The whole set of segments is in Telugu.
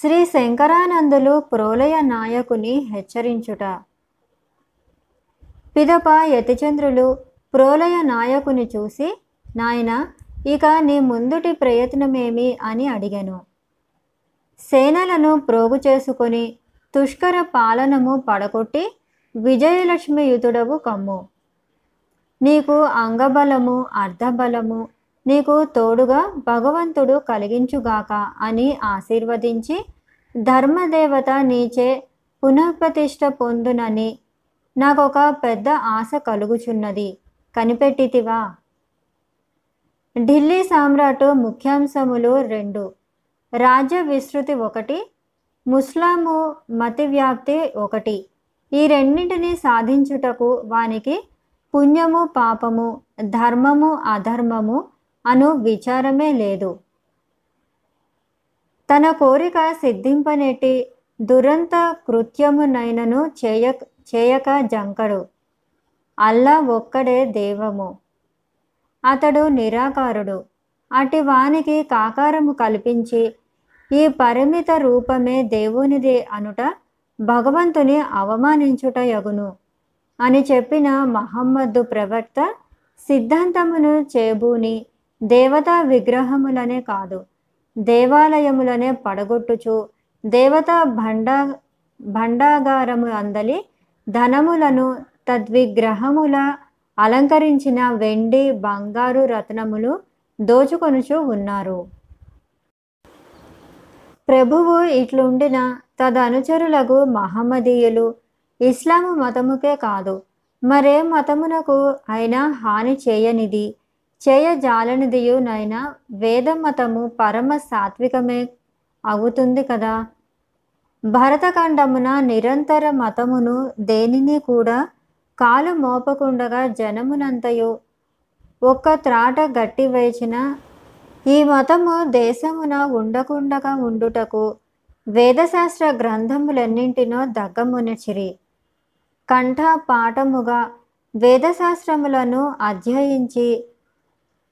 శ్రీ శంకరానందులు ప్రోలయ నాయకుని హెచ్చరించుట. పిదప యతిచంద్రులు ప్రోలయ నాయకుని చూసి నాయన ఇక నీ ముందుటి ప్రయత్నమేమి? అని అడిగాను. సేనలను ప్రోగు చేసుకొని తుష్కర పాలనము పడగొట్టి విజయలక్ష్మియుతుడవు కమ్ము. నీకు అంగబలము అర్ధబలము నీకు తోడుగా భగవంతుడు కలిగించుగాక అని ఆశీర్వదించి ధర్మదేవత నీచే పునఃప్రతిష్ట పొందునని నాకొక పెద్ద ఆశ కలుగుచున్నది. కనిపెట్టితివా? ఢిల్లీ సామ్రాట్ ముఖ్యాంశములు రెండు. రాజ్య విస్తృతి ఒకటి ముస్లాము మతి వ్యాప్తి ఒకటి. ఈ రెండింటిని సాధించుటకు వానికి పుణ్యము పాపము ధర్మము అధర్మము అను విచారమే లేదు. తన కోరిక సిద్ధింపనేటి దురంత కృత్యమునైనను చేయ చేయక జంకడు. అల్లా ఒక్కడే దేవము. అతడు నిరాకారుడు. అటి వానికి కాకారము కల్పించి ఈ పరిమిత రూపమే దేవునిది అనుట భగవంతుని అవమానించుట యగును. అని చెప్పిన మహమ్మద్దు ప్రవక్త సిద్ధాంతమును చేబూని దేవతా విగ్రహములనే కాదు దేవాలయములనే పడగొట్టుచు దేవతా భండా భండాగారము అందలి ధనములను తద్విగ్రహముల అలంకరించిన వెండి బంగారు రత్నములు దోచుకొనుచు ఉన్నారు. ప్రభువు ఇట్లుండిన తదనుచరులకు మహమ్మదీయులు ఇస్లాము మతముకే కాదు మరే మతమునకు అయినా హాని చేయనిది. చేయజాలనిదియునైనా వేద మతము పరమ సాత్వికమే అవుతుంది కదా. భరతఖండమున నిరంతర మతమును దేనిని కూడా కాలు మోపకుండగా జనమునంతయు ఒక్క త్రాట గట్టి వేచిన ఈ మతము దేశమున ఉండకుండగా ఉండుటకు వేదశాస్త్ర గ్రంథములన్నింటినో దగ్గమునచిరి. కంఠ పాఠముగా వేదశాస్త్రములను అధ్యయించి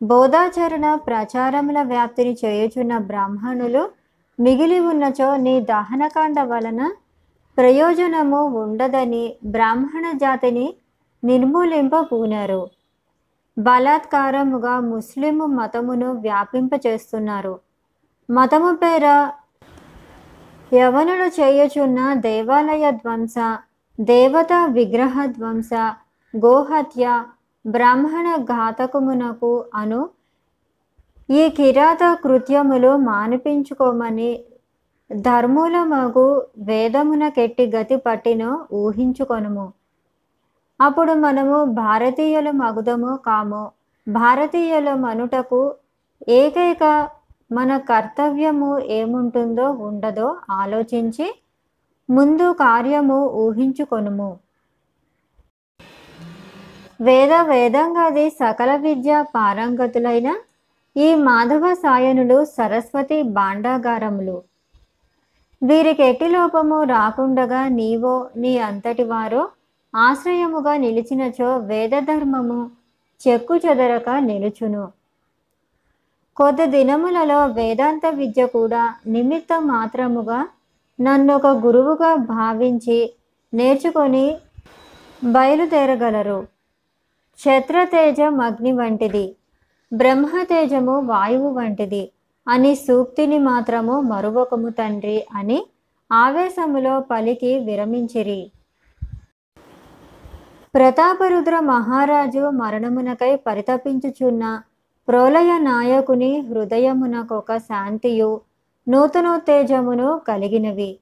బోధాచరణ ప్రచారముల వ్యాప్తిని చేయుచున్న బ్రాహ్మణులు మిగిలి ఉన్నచో నీ దహనకాండ వలన ప్రయోజనము ఉండదని బ్రాహ్మణ జాతిని నిర్మూలింపబూనారు. బలాత్కారముగా ముస్లిము మతమును వ్యాపింపచేస్తున్నారు. మతము పేర యవనుడు చేయుచున్న దేవాలయ ధ్వంస దేవత విగ్రహ ధ్వంస గోహత్య బ్రాహ్మణ ఘాతకమునకు అను ఈ కిరాత కృత్యములు మానిపించుకోమని ధర్మూలమగు వేదమున కెట్టి గతి పట్టినో ఊహించుకొనుము. అప్పుడు మనము భారతీయుల మగుదము కాము. భారతీయుల మనుటకు ఏకైక మన కర్తవ్యము ఏముంటుందో ఉండదో ఆలోచించి ముందు కార్యము ఊహించుకొనుము. వేద వేదంగాది సకల విద్య పారంగతులైన ఈ మాధవ సాయనులు సరస్వతి భాండాగారములు. వీరికి ఎట్టి లోపము రాకుండగా నీవో నీ అంతటి వారో ఆశ్రయముగా నిలిచినచో వేదధర్మము చెక్కు చెదరక నిలుచును. కొద్ది దినములలో వేదాంత విద్య కూడా నిమిత్త మాత్రముగా నన్ను ఒక గురువుగా భావించి నేర్చుకొని బయలుదేరగలరు. క్షత్రతేజం అగ్ని వంటిది బ్రహ్మతేజము వాయువు వంటిది అని సూక్తిని మాత్రము మరువకము తండ్రి అని ఆవేశములో పలికి విరమించిరి. ప్రతాపరుద్ర మహారాజు మరణమునకై పరితపించుచున్న ప్రోలయ నాయకుని హృదయమునకొక శాంతియు నూతనోత్తేజమును కలిగినవి.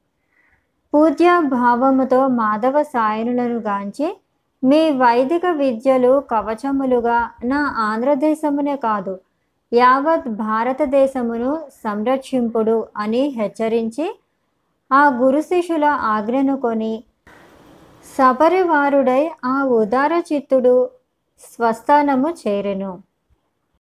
పూజ్య భావముతో మాధవ సాయనులను గాంచి మీ వైదిక విద్యలు కవచములుగా నా ఆంధ్రదేశమునే కాదు యావత్ భారతదేశమును సంరక్షింపుడు అని హెచ్చరించి ఆ గురు శిష్యుల ఆజ్ఞను కొని సపరివారుడై ఆ ఉదార చిత్తుడు స్వస్థానము చేరెను.